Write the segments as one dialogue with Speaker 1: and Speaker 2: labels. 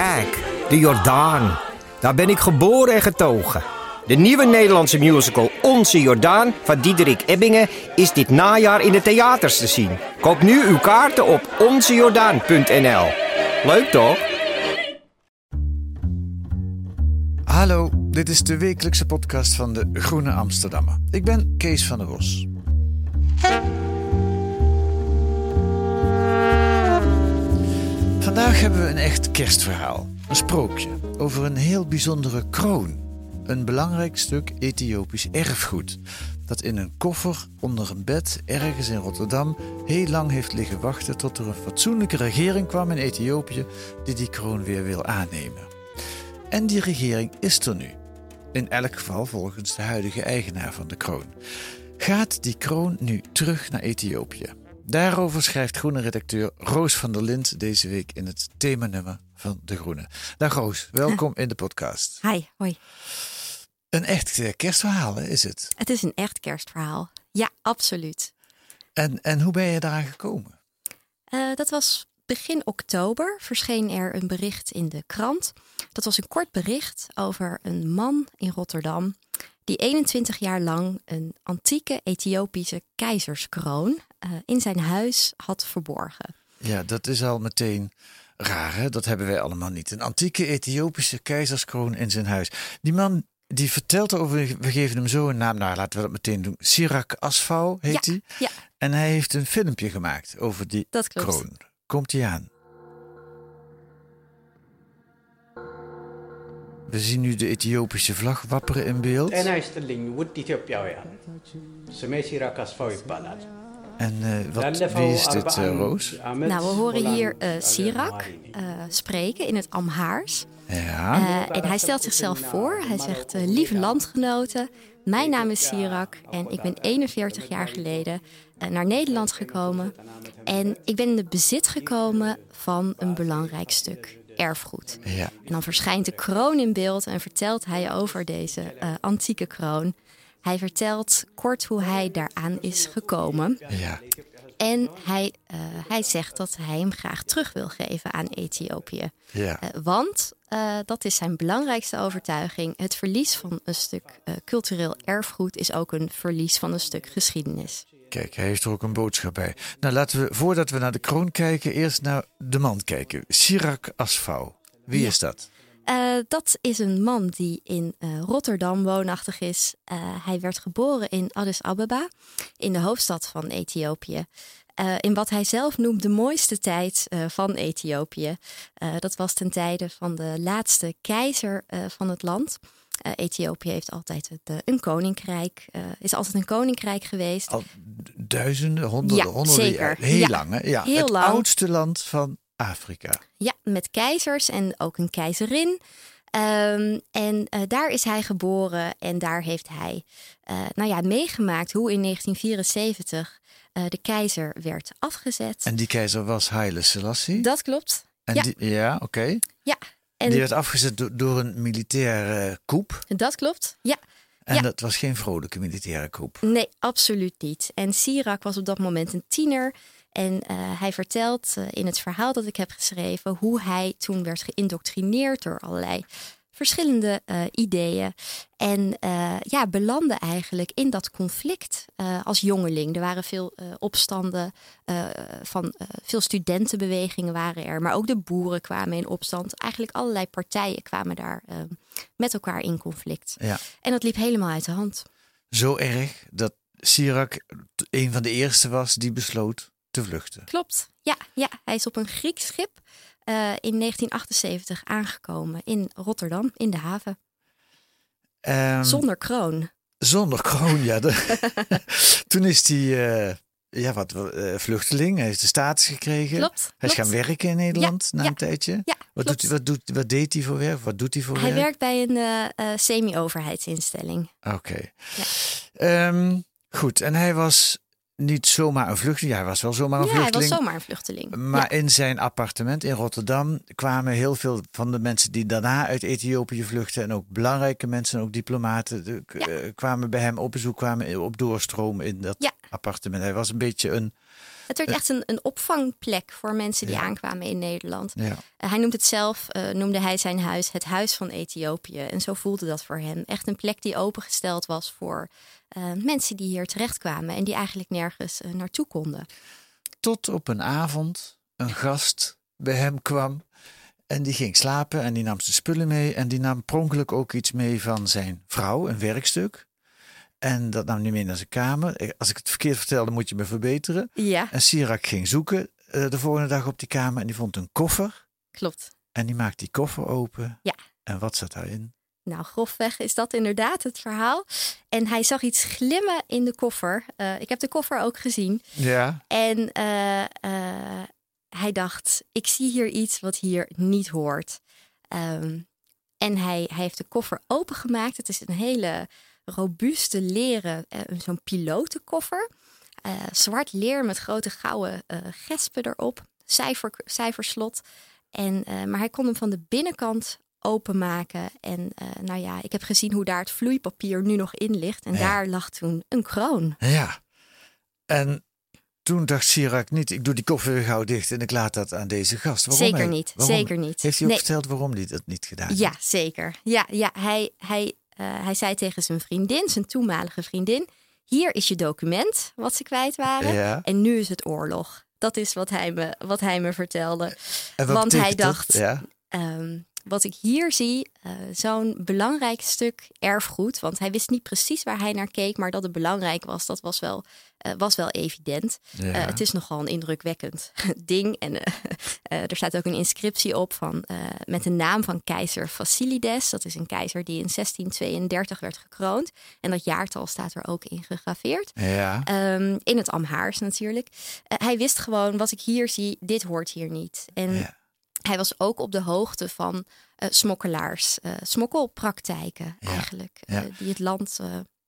Speaker 1: Kijk, de Jordaan. Daar ben ik geboren en getogen. De nieuwe Nederlandse musical Onze Jordaan van Diederik Ebbingen is dit najaar in de theaters te zien. Koop nu uw kaarten op onzejordaan.nl. Leuk toch?
Speaker 2: Hallo, dit is de wekelijkse podcast van de Groene Amsterdammer. Ik ben Kees van der Bos. Vandaag hebben we een echt kerstverhaal. Een sprookje over een heel bijzondere kroon. Een belangrijk stuk Ethiopisch erfgoed. Dat in een koffer onder een bed ergens in Rotterdam heel lang heeft liggen wachten tot er een fatsoenlijke regering kwam in Ethiopië die die kroon weer wil aannemen. En die regering is er nu. In elk geval volgens de huidige eigenaar van de kroon. Gaat die kroon nu terug naar Ethiopië? Daarover schrijft groene redacteur Roos van der Lind deze week in het themanummer van De Groene. Dag Roos, welkom in de podcast.
Speaker 3: Hi, hoi.
Speaker 2: Een echt eh, kerstverhaal hè, is het.
Speaker 3: Het is een echt kerstverhaal. Ja, absoluut.
Speaker 2: En, en hoe ben je daaraan gekomen?
Speaker 3: Eh, dat was begin oktober verscheen er een bericht in de krant. Dat was een kort bericht over een man in Rotterdam die 21 jaar lang een antieke Ethiopische keizerskroon eh, in zijn huis had verborgen.
Speaker 2: Ja, dat is al meteen raar, hè? dat hebben wij allemaal niet. Een antieke Ethiopische keizerskroon in zijn huis. Die man die vertelt over, we geven hem zo een naam, nou laten we dat meteen doen. Sirak Asfau heet hij.
Speaker 3: Ja, ja.
Speaker 2: En hij heeft een filmpje gemaakt over die
Speaker 3: dat
Speaker 2: kroon. Komt hij aan? We zien nu de Ethiopische vlag wapperen in beeld.
Speaker 4: En hij is de lingwoed Ethiopiaan. Semesi Asfaw is balad.
Speaker 2: En eh, wat, wie is dit, eh, Roos?
Speaker 3: Nou, we horen hier
Speaker 4: uh,
Speaker 3: Sirak spreken in het Amhaars.
Speaker 2: Ja.
Speaker 3: en hij stelt zichzelf voor. Hij zegt, lieve landgenoten, mijn naam is Sirak en ik ben 41 jaar geleden naar Nederland gekomen. En ik ben in het bezit gekomen van een belangrijk stuk erfgoed.
Speaker 2: Ja.
Speaker 3: En dan verschijnt de kroon in beeld en vertelt hij over deze antieke kroon. Hij vertelt kort hoe hij daaraan is gekomen.
Speaker 2: ja.
Speaker 3: En hij, eh, hij zegt dat hij hem graag terug wil geven aan Ethiopië.
Speaker 2: ja.
Speaker 3: Eh, want eh, dat is zijn belangrijkste overtuiging. Het verlies van een stuk cultureel erfgoed is ook een verlies van een stuk geschiedenis.
Speaker 2: Kijk, hij heeft er ook een boodschap bij. Nou, laten we, voordat we naar de kroon kijken, eerst naar de man kijken. Sirak Asfau. Wie
Speaker 3: Ja.
Speaker 2: is dat?
Speaker 3: Eh, dat is een man die in eh, Rotterdam woonachtig is. Eh, hij werd geboren in Addis Ababa, in de hoofdstad van Ethiopië. In wat hij zelf noemt de mooiste tijd van Ethiopië. Dat was ten tijde van de laatste keizer van het land. Ethiopië heeft altijd het, een koninkrijk, eh, is altijd een koninkrijk geweest.
Speaker 2: Al duizenden, honderden,
Speaker 3: Ja,
Speaker 2: honderden
Speaker 3: zeker.
Speaker 2: jaren. Heel
Speaker 3: Ja,
Speaker 2: lang, hè? Ja,
Speaker 3: heel
Speaker 2: het
Speaker 3: lang.
Speaker 2: oudste land van Afrika.
Speaker 3: Ja, met keizers en ook een keizerin. Ehm, en eh, daar is hij geboren en daar heeft hij eh, nou ja, meegemaakt hoe in 1974 eh, de keizer werd afgezet.
Speaker 2: En die keizer was Haile Selassie.
Speaker 3: Dat klopt.
Speaker 2: en
Speaker 3: ja.
Speaker 2: ja oké.
Speaker 3: Ja, en
Speaker 2: Die werd afgezet do- door een militaire coup.
Speaker 3: dat klopt. Ja,
Speaker 2: En
Speaker 3: Ja.
Speaker 2: dat was geen vrolijke militaire coup.
Speaker 3: nee, absoluut niet. En Sirak was op dat moment een tiener. En eh, hij vertelt eh, in het verhaal dat ik heb geschreven hoe hij toen werd geïndoctrineerd door allerlei verschillende eh, ideeën. En ja, belandde eigenlijk in dat conflict als jongeling. Er waren veel opstanden van veel studentenbewegingen waren er, maar ook de boeren kwamen in opstand. Eigenlijk allerlei partijen kwamen daar met elkaar in conflict.
Speaker 2: Ja.
Speaker 3: En dat liep helemaal uit de hand.
Speaker 2: Zo erg dat Sirak een van de eerste was die besloot te vluchten.
Speaker 3: Klopt. Ja, ja, hij is op een Grieks schip eh, in 1978 aangekomen in Rotterdam, in de haven.
Speaker 2: Ehm,
Speaker 3: Zonder kroon.
Speaker 2: Zonder kroon, ja. Toen is hij eh, ja, wat, eh, vluchteling. Hij heeft de status gekregen.
Speaker 3: Klopt,
Speaker 2: Hij is gaan werken in Nederland na
Speaker 3: ja.
Speaker 2: een tijdje.
Speaker 3: Ja,
Speaker 2: Wat, doet, wat, doet, wat deed hij voor werk? Wat doet hij voor
Speaker 3: Hij
Speaker 2: werk?
Speaker 3: werkt bij een semi-overheidsinstelling.
Speaker 2: Oké.
Speaker 3: Ja.
Speaker 2: Ehm, goed, en hij was niet zomaar een vluchteling. Ja, hij was wel zomaar een
Speaker 3: Ja, hij was
Speaker 2: vluchteling.
Speaker 3: zomaar een vluchteling.
Speaker 2: Maar
Speaker 3: Ja.
Speaker 2: in zijn appartement in Rotterdam kwamen heel veel van de mensen die daarna uit Ethiopië vluchtten. En ook belangrijke mensen, ook diplomaten, de-
Speaker 3: Ja.
Speaker 2: eh, kwamen bij hem op bezoek, kwamen op doorstroom in dat
Speaker 3: Ja.
Speaker 2: Appartement. Hij was een beetje een.
Speaker 3: Het werd echt een, een opvangplek voor mensen die
Speaker 2: Ja.
Speaker 3: aankwamen in Nederland.
Speaker 2: Ja.
Speaker 3: Eh, hij noemt het zelf, eh, noemde hij zijn huis het huis van Ethiopië. En zo voelde dat voor hem. Echt een plek die opengesteld was voor eh, mensen die hier terechtkwamen. En die eigenlijk nergens eh, naartoe konden.
Speaker 2: Tot op een avond een gast bij hem kwam. En die ging slapen en die nam zijn spullen mee. En die nam pronkelijk ook iets mee van zijn vrouw, een werkstuk. En dat nam hij mee naar zijn kamer. Als ik het verkeerd vertelde, moet je me verbeteren.
Speaker 3: Ja,
Speaker 2: En Sirak ging zoeken eh, de volgende dag op die kamer. En die vond een koffer.
Speaker 3: klopt.
Speaker 2: En die maakte die koffer open.
Speaker 3: Ja.
Speaker 2: En wat zat daarin?
Speaker 3: Nou, grofweg is dat inderdaad het verhaal. En hij zag iets glimmen in de koffer. Eh, ik heb de koffer ook gezien.
Speaker 2: Ja.
Speaker 3: En eh, eh, hij dacht, ik zie hier iets wat hier niet hoort. Ehm, en hij, hij heeft de koffer opengemaakt. Het is een hele robuuste leren, eh, zo'n pilotenkoffer. Eh, zwart leer met grote gouden eh, gespen erop. Cijfer, cijferslot. En, maar hij kon hem van de binnenkant openmaken. En nou ja, ik heb gezien hoe daar het vloeipapier nu nog in ligt. En
Speaker 2: Ja.
Speaker 3: daar lag toen een kroon.
Speaker 2: Ja. En toen dacht Sirak niet, ik doe die koffer weer gauw dicht en ik laat dat aan deze gast. Waarom
Speaker 3: Zeker
Speaker 2: hij-
Speaker 3: niet,
Speaker 2: waarom-
Speaker 3: zeker niet.
Speaker 2: Heeft hij ook
Speaker 3: Nee.
Speaker 2: verteld waarom hij dat niet gedaan heeft?
Speaker 3: Ja, zeker. Ja, ja hij, hij, hij zei tegen zijn vriendin, zijn toenmalige vriendin: Hier is je document wat ze kwijt waren.
Speaker 2: Ja.
Speaker 3: En nu is het oorlog. Dat is wat hij me, wat hij me vertelde. Want hij dacht,
Speaker 2: Ja.
Speaker 3: Ehm, wat ik hier zie, eh, zo'n belangrijk stuk erfgoed. Want hij wist niet precies waar hij naar keek, maar dat het belangrijk was, dat was wel, eh, was wel evident.
Speaker 2: Ja.
Speaker 3: Eh, het is nogal een indrukwekkend ding. En er staat ook een inscriptie op van, met de naam van keizer Fasilides. Dat is een keizer die in 1632 werd gekroond. En dat jaartal staat er ook in gegraveerd.
Speaker 2: ja.
Speaker 3: Ehm, in het Amhaars natuurlijk. Hij wist gewoon, wat ik hier zie, dit hoort hier niet. En
Speaker 2: Ja.
Speaker 3: Hij was ook op de hoogte van eh, smokkelaars, eh, smokkelpraktijken
Speaker 2: Ja,
Speaker 3: eigenlijk.
Speaker 2: ja.
Speaker 3: eh, die het land,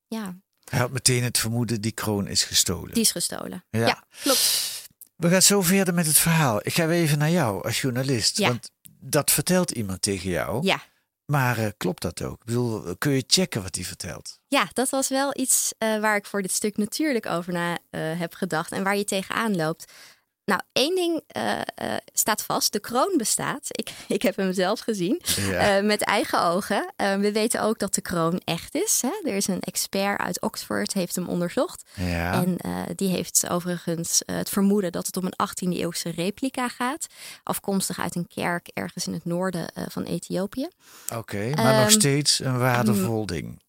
Speaker 3: ja,
Speaker 2: Hij had meteen het vermoeden, die kroon is gestolen.
Speaker 3: die is gestolen.
Speaker 2: Ja.
Speaker 3: Ja, klopt.
Speaker 2: We gaan zo verder met het verhaal. Ik ga even naar jou als journalist.
Speaker 3: Ja.
Speaker 2: Want dat vertelt iemand tegen jou.
Speaker 3: Ja.
Speaker 2: Maar klopt dat ook? Ik bedoel, kun je checken wat hij vertelt?
Speaker 3: Ja, dat was wel iets waar ik voor dit stuk natuurlijk over na heb gedacht en waar je tegenaan loopt. Nou, één ding eh, eh, staat vast. De kroon bestaat. Ik, ik heb hem zelf gezien.
Speaker 2: Ja.
Speaker 3: eh, met eigen ogen. We weten ook dat de kroon echt is. Hè? Er is een expert uit Oxford, heeft hem onderzocht.
Speaker 2: Ja.
Speaker 3: En die heeft overigens het vermoeden dat het om een 18e eeuwse replica gaat. Afkomstig uit een kerk ergens in het noorden van Ethiopië.
Speaker 2: Oké, maar nog
Speaker 3: Ehm,
Speaker 2: steeds een waardevol ding.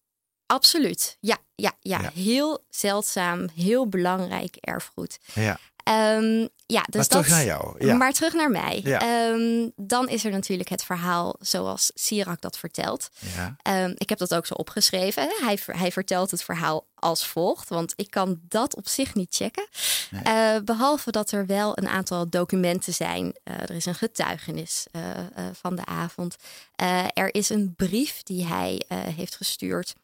Speaker 3: Absoluut. Ja, ja, ja,
Speaker 2: Ja.
Speaker 3: heel zeldzaam, heel belangrijk erfgoed.
Speaker 2: Ja.
Speaker 3: Ehm, ja, dus
Speaker 2: maar terug
Speaker 3: dat,
Speaker 2: naar jou. Ja.
Speaker 3: Maar terug naar mij.
Speaker 2: Ja.
Speaker 3: Ehm, dan is er natuurlijk het verhaal zoals Sirak dat vertelt.
Speaker 2: ja.
Speaker 3: Ehm, ik heb dat ook zo opgeschreven. Hij, hij vertelt het verhaal als volgt, want ik kan dat op zich niet checken. Eh, behalve dat er wel een aantal documenten zijn. Eh, er is een getuigenis eh, van de avond. Er is een brief die hij heeft gestuurd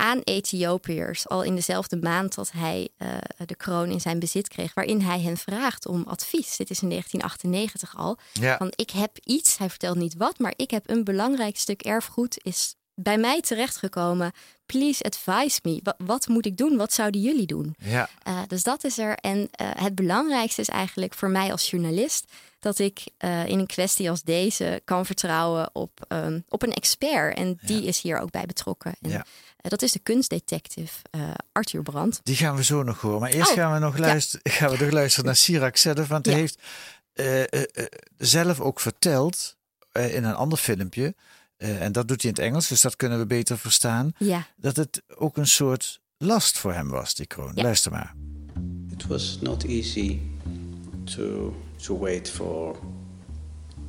Speaker 3: aan Ethiopiërs al in dezelfde maand dat hij eh, de kroon in zijn bezit kreeg, waarin hij hen vraagt om advies. Dit is in 1998 al.
Speaker 2: Ja.
Speaker 3: Van ik heb iets, hij vertelt niet wat, maar ik heb een belangrijk stuk erfgoed is bij mij terechtgekomen. Please advise me. Wat, wat moet ik doen? Wat zouden jullie doen?
Speaker 2: Ja.
Speaker 3: Uh, dus dat is er. En uh, het belangrijkste is eigenlijk voor mij als journalist dat ik uh, in een kwestie als deze kan vertrouwen op, um, op een expert. En die ja. is hier ook bij betrokken. En,
Speaker 2: ja.
Speaker 3: Dat is de kunstdetective Arthur Brandt.
Speaker 2: Die gaan we zo nog horen. Maar eerst
Speaker 3: Oh,
Speaker 2: gaan we nog luisteren, ja. gaan we nog luisteren naar Sirak zelf. Want hij heeft uh, zelf ook verteld in een ander filmpje. en dat doet hij in het Engels, dus dat kunnen we beter verstaan.
Speaker 3: Ja.
Speaker 2: Dat het ook een soort last voor hem was, die kroon.
Speaker 3: Ja.
Speaker 2: Luister maar.
Speaker 4: It was not easy to, to wait for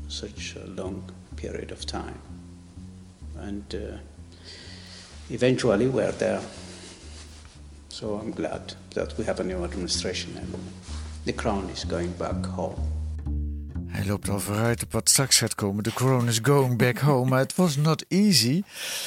Speaker 4: such a long period of time. And uh, eventually we're there. So I'm glad that we have a new administration and the crown is going back home.
Speaker 2: Hij loopt al vooruit op wat straks gaat komen. The crown is going back home. Maar it was not easy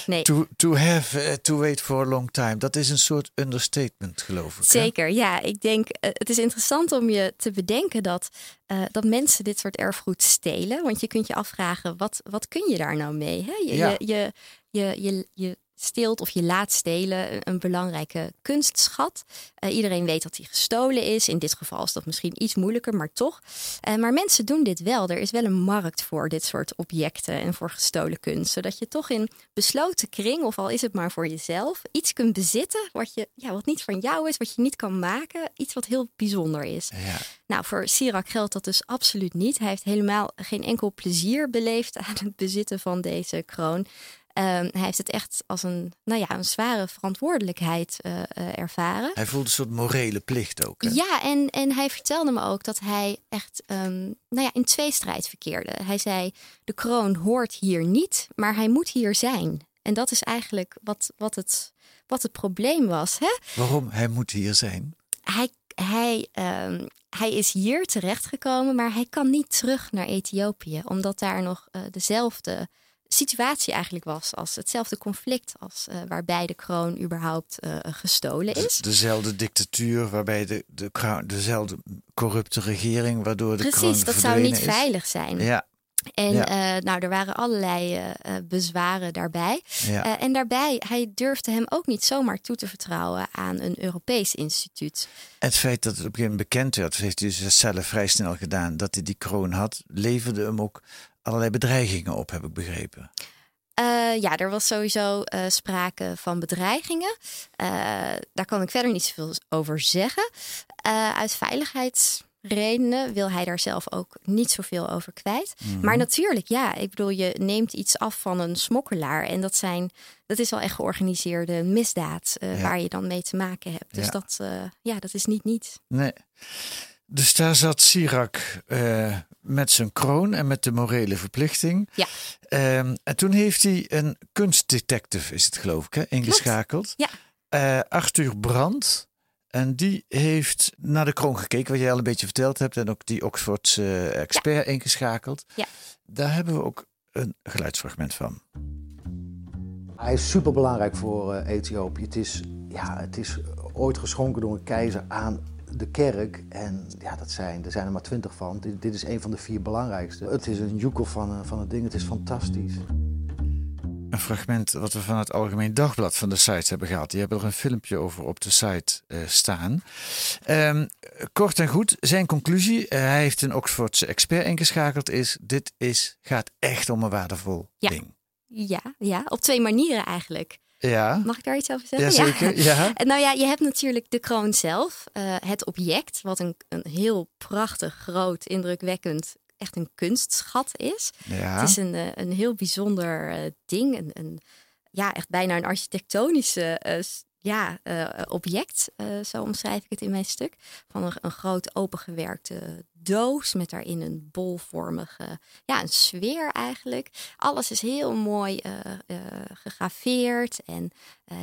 Speaker 3: Nee.
Speaker 2: to, to have uh, to wait for a long time. Dat is een soort understatement, geloof ik. hè?
Speaker 3: Zeker, ja. Ik denk, eh, het is interessant om je te bedenken dat, eh, dat mensen dit soort erfgoed stelen. Want je kunt je afvragen, wat, wat kun je daar nou mee? Hè? Je,
Speaker 2: Ja.
Speaker 3: je, je, je, je, je steelt of je laat stelen een, een belangrijke kunstschat. Eh, iedereen weet dat die gestolen is. In dit geval is dat misschien iets moeilijker, maar toch. Eh, maar mensen doen dit wel. Er is wel een markt voor dit soort objecten en voor gestolen kunst. Zodat je toch in besloten kring, of al is het maar voor jezelf, iets kunt bezitten wat, je, ja, wat niet van jou is, wat je niet kan maken. Iets wat heel bijzonder is.
Speaker 2: Ja.
Speaker 3: Nou, voor Sirac geldt dat dus absoluut niet. Hij heeft helemaal geen enkel plezier beleefd aan het bezitten van deze kroon. Ehm, hij heeft het echt als een, nou ja, een zware verantwoordelijkheid eh, eh, ervaren.
Speaker 2: Hij voelt een soort morele plicht ook. Hè?
Speaker 3: Ja, en, en hij vertelde me ook dat hij echt ehm, nou ja, in tweestrijd verkeerde. Hij zei, de kroon hoort hier niet, maar hij moet hier zijn. En dat is eigenlijk wat, wat, het, wat het probleem was. Hè?
Speaker 2: Waarom? Hij moet hier zijn.
Speaker 3: Hij, hij, ehm, hij is hier terechtgekomen, maar hij kan niet terug naar Ethiopië. Omdat daar nog eh, dezelfde situatie eigenlijk was. Als hetzelfde conflict als eh, waarbij de kroon überhaupt eh, gestolen is.
Speaker 2: De- dezelfde dictatuur waarbij de, de kroon, dezelfde corrupte regering, waardoor de kroon
Speaker 3: Precies, dat zou niet
Speaker 2: is.
Speaker 3: veilig zijn.
Speaker 2: Ja,
Speaker 3: En
Speaker 2: Ja.
Speaker 3: eh, nou, er waren allerlei bezwaren daarbij.
Speaker 2: ja.
Speaker 3: En daarbij, hij durfde hem ook niet zomaar toe te vertrouwen aan een Europees instituut.
Speaker 2: Het feit dat het op een gegeven moment bekend werd, heeft hij dus zelf vrij snel gedaan, dat hij die kroon had, leverde hem ook allerlei bedreigingen op, heb ik begrepen.
Speaker 3: Eh, ja, er was sowieso eh, sprake van bedreigingen. Eh, daar kan ik verder niet zoveel over zeggen. Uit veiligheidsredenen wil hij daar zelf ook niet zoveel over kwijt.
Speaker 2: Mhm.
Speaker 3: Maar natuurlijk, ja, ik bedoel, je neemt iets af van een smokkelaar. En dat, zijn, dat is wel echt georganiseerde misdaad
Speaker 2: Ja.
Speaker 3: waar je dan mee te maken hebt. Dus
Speaker 2: Ja.
Speaker 3: dat, ja, dat is niet niets.
Speaker 2: Nee. Dus daar zat Sirac eh, met zijn kroon en met de morele verplichting.
Speaker 3: Ja.
Speaker 2: Ehm, en toen heeft hij een kunstdetective, is het geloof ik, hè, ingeschakeld.
Speaker 3: Ja.
Speaker 2: Eh, Arthur Brandt. En die heeft naar de kroon gekeken, wat jij al een beetje verteld hebt. En ook die Oxfordse eh, expert ingeschakeld.
Speaker 3: Ja.
Speaker 2: Daar hebben we ook een geluidsfragment van.
Speaker 5: Hij is superbelangrijk voor Ethiopië. Het is, ja, het is ooit geschonken door een keizer aan de kerk. En ja, dat zijn, er zijn er maar twintig van. Dit, dit is een van de vier belangrijkste. Het is een joekel van, een- van het ding. Het is fantastisch.
Speaker 2: Een fragment wat we van het Algemeen Dagblad van de site hebben gehad. Die hebben er een filmpje over op de site eh, staan. Ehm, kort en goed, zijn conclusie, eh, hij heeft een Oxfordse expert ingeschakeld, is dit is, gaat echt om een waardevol
Speaker 3: Ja.
Speaker 2: ding.
Speaker 3: Ja, ja, op twee manieren eigenlijk.
Speaker 2: Ja,
Speaker 3: Mag ik daar iets over zeggen?
Speaker 2: Jazeker, ja.
Speaker 3: En Nou ja, je hebt natuurlijk de kroon zelf, eh, het object, wat een, een heel prachtig, groot, indrukwekkend, echt een kunstschat is.
Speaker 2: ja.
Speaker 3: Het is een, eh, een heel bijzonder eh, ding, een, een, ja, echt bijna een architectonische ja, eh, object, eh, zo omschrijf ik het in mijn stuk. Van een, een groot opengewerkte doos met daarin een bolvormige, ja, een sfeer eigenlijk. Alles is heel mooi eh, gegraveerd en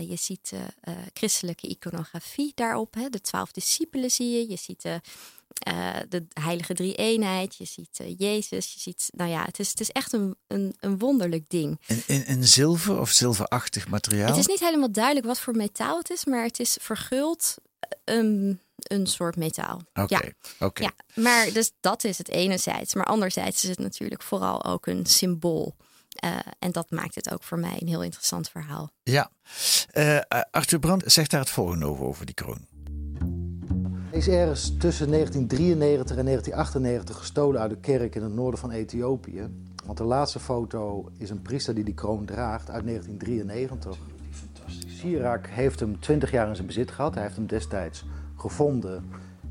Speaker 3: je ziet christelijke iconografie daarop. Hè. De twaalf discipelen zie je, je ziet de, eh, de heilige drie-eenheid, je ziet eh, Jezus, je ziet, nou ja, het is, het is echt een, een, een wonderlijk ding.
Speaker 2: In, in, in zilver of zilverachtig materiaal.
Speaker 3: Het is niet helemaal duidelijk wat voor metaal het is, maar het is verguld een, een soort metaal.
Speaker 2: Oké,
Speaker 3: Ja.
Speaker 2: oké.
Speaker 3: Ja, maar dus dat is het enerzijds. Maar anderzijds is het natuurlijk vooral ook een symbool. En dat maakt het ook voor mij een heel interessant verhaal.
Speaker 2: Ja. Arthur Brandt zegt daar het volgende over, over die kroon.
Speaker 5: Is ergens tussen 1993 en 1998 gestolen uit de kerk in het noorden van Ethiopië. Want de laatste foto is een priester die die kroon draagt uit 1993. Sirac heeft hem 20 jaar in zijn bezit gehad. Hij heeft hem destijds gevonden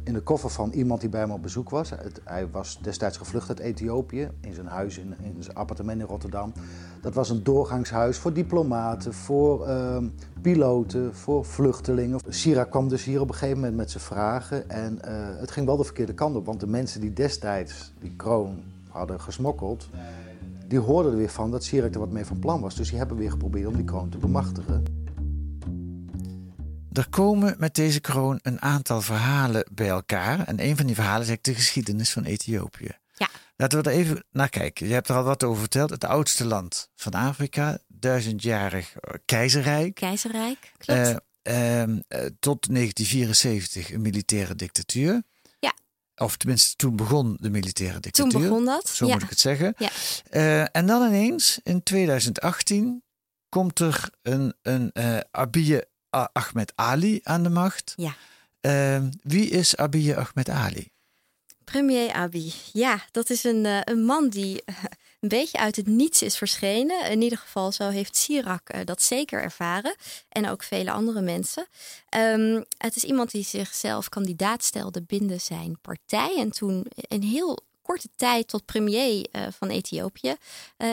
Speaker 5: in de koffer van iemand die bij hem op bezoek was. Hij was destijds gevlucht uit Ethiopië in zijn huis, in, in zijn appartement in Rotterdam. Dat was een doorgangshuis voor diplomaten, voor ehm, piloten, voor vluchtelingen. Sirac kwam dus hier op een gegeven moment met zijn vragen. En eh, het ging wel de verkeerde kant op, want de mensen die destijds die kroon hadden gesmokkeld, die hoorden er weer van dat Sirac er wat mee van plan was. Dus die hebben weer geprobeerd om die kroon te bemachtigen.
Speaker 2: er komen met deze kroon een aantal verhalen bij elkaar. En een van die verhalen is de geschiedenis van Ethiopië. Laten we er even naar kijken. Je hebt er al wat over verteld. Het oudste land van Afrika, duizendjarig keizerrijk.
Speaker 3: Keizerrijk, klopt.
Speaker 2: Eh, ehm, eh, tot 1974 een militaire dictatuur.
Speaker 3: Ja.
Speaker 2: Of tenminste, toen begon de militaire dictatuur.
Speaker 3: Toen begon dat.
Speaker 2: Zo
Speaker 3: ja.
Speaker 2: moet ik het zeggen.
Speaker 3: Ja.
Speaker 2: Eh, en dan ineens, in 2018, komt er een, een Abiy Ahmed Ali aan de macht.
Speaker 3: Ja.
Speaker 2: Eh, wie is Abiy Ahmed Ali?
Speaker 3: Premier Abiy. Ja, dat is een, eh, een man die eh, een beetje uit het niets is verschenen. In ieder geval, zo heeft Sirak eh, dat zeker ervaren. En ook vele andere mensen. Ehm, het is iemand die zichzelf kandidaat stelde binnen zijn partij. En toen een heel korte tijd tot premier van Ethiopië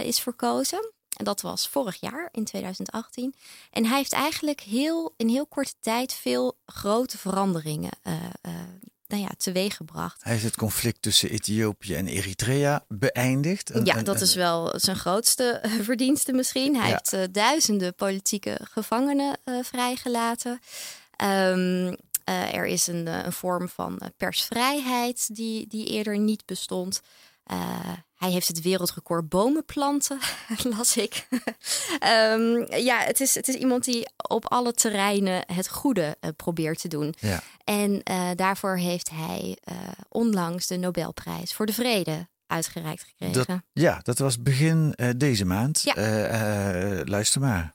Speaker 3: is verkozen. En dat was vorig jaar, in 2018. En hij heeft eigenlijk heel, in heel korte tijd veel grote veranderingen uh, nou ja, teweeggebracht.
Speaker 2: Hij heeft het conflict tussen Ethiopië en Eritrea beëindigd.
Speaker 3: En, ja, dat en, is wel zijn grootste verdienste misschien. Hij ja. heeft uh, duizenden politieke gevangenen uh, vrijgelaten. Um, uh, er is een, een vorm van persvrijheid die, die eerder niet bestond. Hij heeft het wereldrecord bomen planten, las ik. um, ja, het is, het is iemand die op alle terreinen het goede uh, probeert te doen.
Speaker 2: Ja.
Speaker 3: En uh, daarvoor heeft hij uh, onlangs de Nobelprijs voor de Vrede uitgereikt gekregen.
Speaker 2: Dat, ja, dat was begin uh, deze maand.
Speaker 3: Ja.
Speaker 2: luister maar.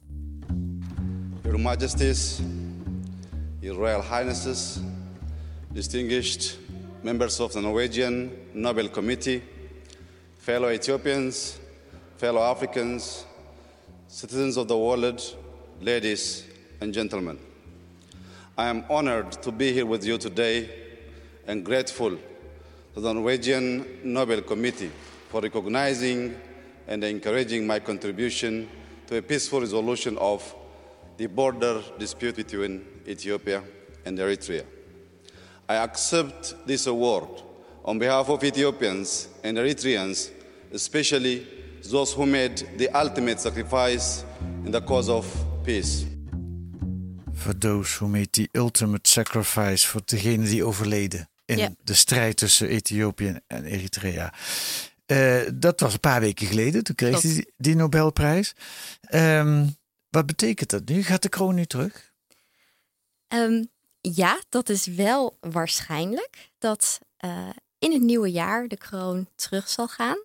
Speaker 6: Your Majesties, Your Royal Highnesses, distinguished members of the Norwegian Nobel Committee, fellow Ethiopians, fellow Africans, citizens of the world, ladies and gentlemen. I am honored to be here with you today and grateful to the Norwegian Nobel Committee for recognizing and encouraging my contribution to a peaceful resolution of the border dispute between Ethiopia and Eritrea. I accept this award on behalf of Ethiopians and Eritreans, especially those who made the ultimate sacrifice in the cause of peace.
Speaker 2: For those who made the ultimate sacrifice, voor degenen die overleden in de strijd tussen Ethiopië en Eritrea. Eh, dat was een paar weken geleden, toen kreeg hij die, die Nobelprijs. Ehm, wat betekent dat nu? Gaat de kroon nu terug?
Speaker 3: Ehm, ja, dat is wel waarschijnlijk dat eh, in het nieuwe jaar de kroon terug zal gaan.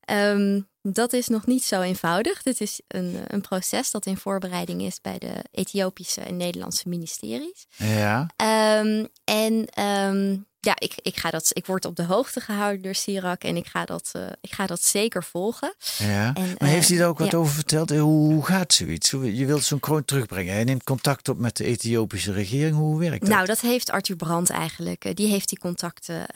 Speaker 3: Ehm, dat is nog niet zo eenvoudig. Dit is een, een proces dat in voorbereiding is bij de Ethiopische en Nederlandse ministeries.
Speaker 2: Ja.
Speaker 3: Ehm, en ehm, ja, ik, ik, ga dat, ik word op de hoogte gehouden door Sirak en ik ga dat, eh, ik ga dat zeker volgen.
Speaker 2: ja.
Speaker 3: En,
Speaker 2: maar heeft hij
Speaker 3: eh,
Speaker 2: daar ook wat
Speaker 3: ja.
Speaker 2: over verteld? Eh, Hoe, gaat zoiets? Je wilt zo'n kroon terugbrengen. Hij neemt contact op met de Ethiopische regering. Hoe werkt dat?
Speaker 3: Nou, dat heeft Arthur Brandt eigenlijk. Die heeft die contacten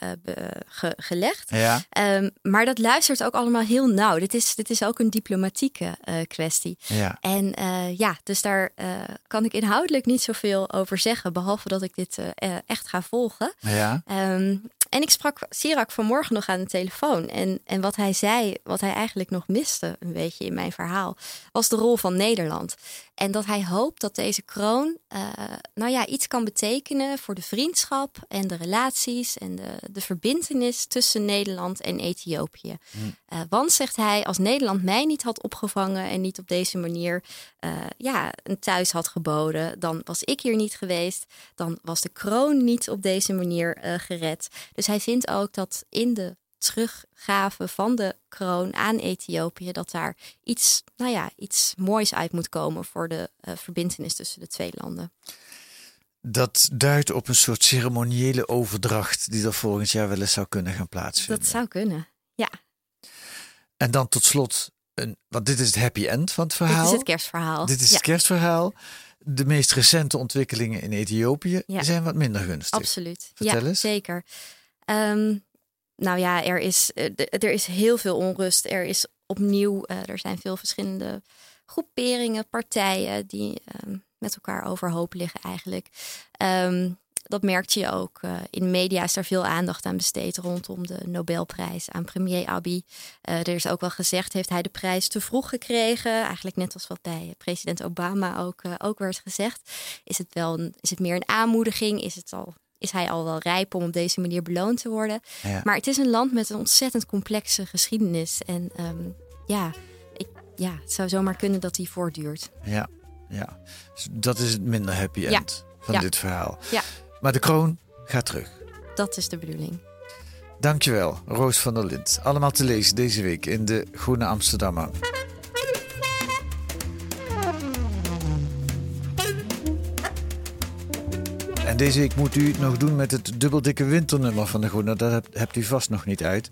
Speaker 3: ge- gelegd.
Speaker 2: Ja.
Speaker 3: Ehm, maar dat luistert ook allemaal heel nauw. Dit is, dit is ook een diplomatieke kwestie.
Speaker 2: Ja.
Speaker 3: En ja, dus daar kan ik inhoudelijk niet zoveel over zeggen. Behalve dat ik dit echt ga volgen.
Speaker 2: Ja.
Speaker 3: Ehm, en ik sprak Sirak vanmorgen nog aan de telefoon. En, en wat hij zei, wat hij eigenlijk nog miste, een beetje in mijn verhaal, was de rol van Nederland. En dat hij hoopt dat deze kroon, eh, nou ja, iets kan betekenen voor de vriendschap en de relaties en de, de verbintenis tussen Nederland en Ethiopië. Eh, want, zegt hij, als Nederland mij niet had opgevangen en niet op deze manier eh, ja, een thuis had geboden, dan was ik hier niet geweest. Dan was de kroon niet op deze manier gered. Dus hij vindt ook dat in de teruggave van de kroon aan Ethiopië, dat daar iets, nou ja, iets moois uit moet komen voor de eh verbintenis tussen de twee landen.
Speaker 2: Dat duidt op een soort ceremoniële overdracht die er volgend jaar wel eens zou kunnen gaan plaatsvinden.
Speaker 3: Dat zou kunnen. Ja,
Speaker 2: En dan tot slot, een, want dit is het happy end van het verhaal.
Speaker 3: dit is het kerstverhaal.
Speaker 2: Dit is
Speaker 3: ja,
Speaker 2: het kerstverhaal. De meest recente ontwikkelingen in Ethiopië
Speaker 3: Ja.
Speaker 2: zijn wat minder gunstig.
Speaker 3: Absoluut.
Speaker 2: Vertel
Speaker 3: ja,
Speaker 2: eens.
Speaker 3: zeker. Ehm, nou ja, er is, eh, de- er is heel veel onrust. Er is opnieuw, eh, er zijn veel verschillende groeperingen, partijen die ehm, met elkaar overhoop liggen eigenlijk. Ehm, dat merkte je ook. Uh, in media is er veel aandacht aan besteed rondom de Nobelprijs aan premier Abiy. Er is ook wel gezegd, heeft hij de prijs te vroeg gekregen? Eigenlijk net als wat bij president Obama ook, ook werd gezegd. Is het, wel is het meer een aanmoediging? Is, het al, is hij al wel rijp om op deze manier beloond te worden? Ja. Maar het is een land met een ontzettend complexe geschiedenis. En um, ja, ik, ja, het zou zomaar kunnen dat die voortduurt.
Speaker 2: Ja, ja. Dus dat is het minder happy end
Speaker 3: ja.
Speaker 2: van
Speaker 3: ja.
Speaker 2: dit verhaal.
Speaker 3: Ja.
Speaker 2: Maar de kroon gaat terug.
Speaker 3: Dat is de bedoeling.
Speaker 2: Dankjewel, Roos van der Lind. Allemaal te lezen deze week in de Groene Amsterdammer. Deze week moet u nog doen met het dubbeldikke winternummer van de Groene. Dat hebt u vast nog niet uit.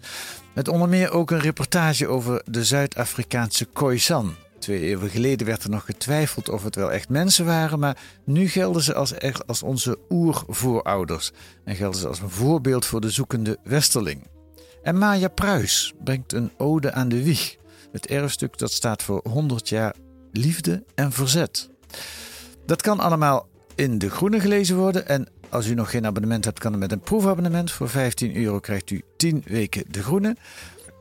Speaker 2: Met onder meer ook een reportage over de Zuid-Afrikaanse Khoisan. Twee eeuwen geleden werd er nog getwijfeld of het wel echt mensen waren, maar nu gelden ze als, als onze oervoorouders en gelden ze als een voorbeeld voor de zoekende westerling. En Maya Pruis brengt een ode aan de wieg, het erfstuk dat staat voor 100 jaar liefde en verzet. Dat kan allemaal in de groene gelezen worden en als u nog geen abonnement hebt, kan het met een proefabonnement. Voor 15 euro krijgt u 10 weken de groene.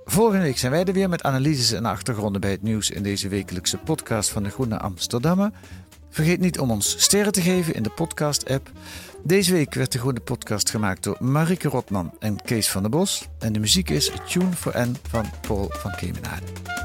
Speaker 2: Volgende week zijn wij er weer met analyses en achtergronden bij het nieuws in deze wekelijkse podcast van de Groene Amsterdammer. Vergeet niet om ons sterren te geven in de podcast-app. Deze week werd de Groene Podcast gemaakt door Marike Rotman en Kees van der Bos. En de muziek is Tune for N van Paul van Kemenade.